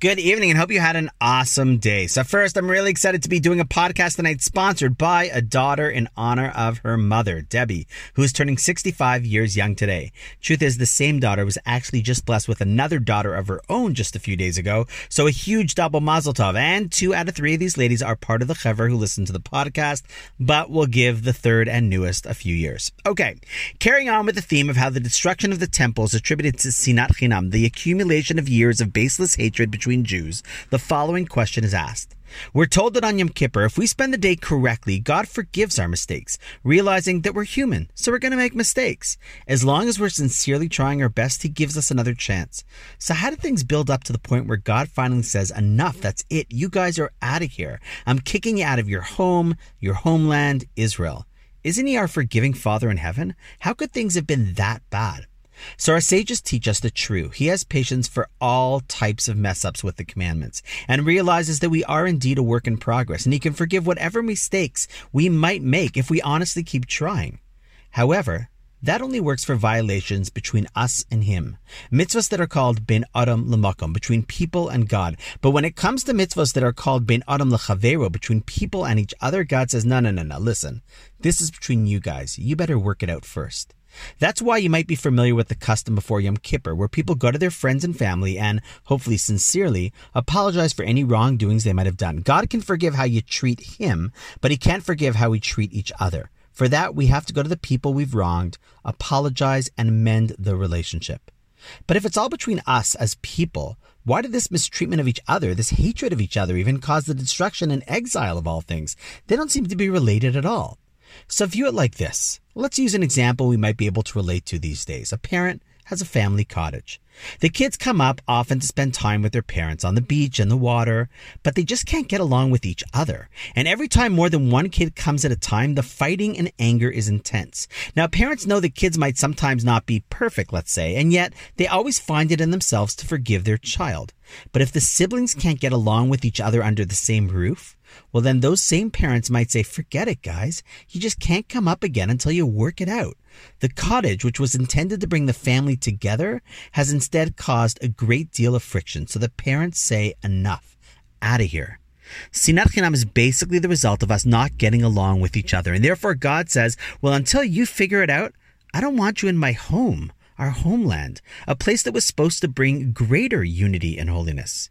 Good evening and hope you had an awesome day. So, first, I'm really excited to be doing a podcast tonight sponsored by a daughter in honor of her mother, Debbie, who is turning 65 years young today. Truth is, the same daughter was actually just blessed with another daughter of her own just a few days ago. So, a huge double mazel tov. And two out of three of these ladies are part of the chaver who listen to the podcast, but we'll give the third and newest a few years. Okay, carrying on with the theme of how the destruction of the temple is attributed to Sinat Chinam, the accumulation of years of baseless hatred between between Jews, the following question is asked. We're told that on Yom Kippur, if we spend the day correctly, God forgives our mistakes, realizing that we're human, so we're going to make mistakes. As long as we're sincerely trying our best, He gives us another chance. So, how did things build up to the point where God finally says, Enough, that's it, you guys are out of here. I'm kicking you out of your home, your homeland, Israel. Isn't He our forgiving Father in heaven? How could things have been that bad? So our sages teach us the true. He has patience for all types of mess ups with the commandments and realizes that we are indeed a work in progress and he can forgive whatever mistakes we might make if we honestly keep trying. However, that only works for violations between us and him. Mitzvahs that are called ben adam lemakom, between people and God. But when it comes to mitzvahs that are called ben adam lechavero, between people and each other, God says, no, no, no, no, listen. This is between you guys. You better work it out first. That's why you might be familiar with the custom before Yom Kippur, where people go to their friends and family and, hopefully sincerely, apologize for any wrongdoings they might have done. God can forgive how you treat Him, but He can't forgive how we treat each other. For that, we have to go to the people we've wronged, apologize, and mend the relationship. But if it's all between us as people, why did this mistreatment of each other, this hatred of each other, even cause the destruction and exile of all things? They don't seem to be related at all. So view it like this. Let's use an example we might be able to relate to these days. A parent has a family cottage. The kids come up often to spend time with their parents on the beach and the water, but they just can't get along with each other. And every time more than one kid comes at a time, the fighting and anger is intense. Now, parents know that kids might sometimes not be perfect, let's say, and yet they always find it in themselves to forgive their child. But if the siblings can't get along with each other under the same roof, well, then those same parents might say, forget it, guys. You just can't come up again until you work it out. The cottage, which was intended to bring the family together, has instead caused a great deal of friction. So the parents say, enough, out of here. Sinat Chinam is basically the result of us not getting along with each other. And therefore, God says, well, until you figure it out, I don't want you in my home, our homeland, a place that was supposed to bring greater unity and holiness.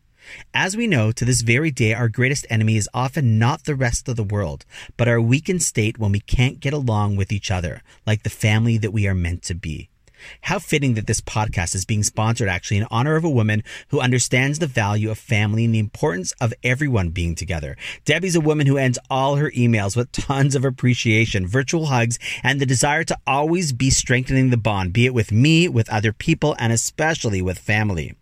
As we know, to this very day, our greatest enemy is often not the rest of the world, but our weakened state when we can't get along with each other, like the family that we are meant to be. How fitting that this podcast is being sponsored actually in honor of a woman who understands the value of family and the importance of everyone being together. Debbie's a woman who ends all her emails with tons of appreciation, virtual hugs, and the desire to always be strengthening the bond, be it with me, with other people, and especially with family.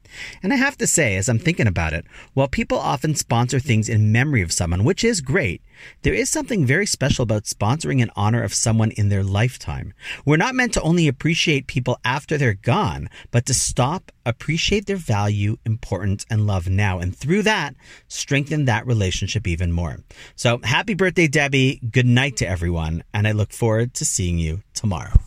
And I have to say, as I'm thinking about it, while people often sponsor things in memory of someone, which is great, there is something very special about sponsoring in honor of someone in their lifetime. We're not meant to only appreciate people after they're gone, but to stop, appreciate their value, importance, and love now. And through that, strengthen that relationship even more. So happy birthday, Debbie. Good night to everyone. And I look forward to seeing you tomorrow.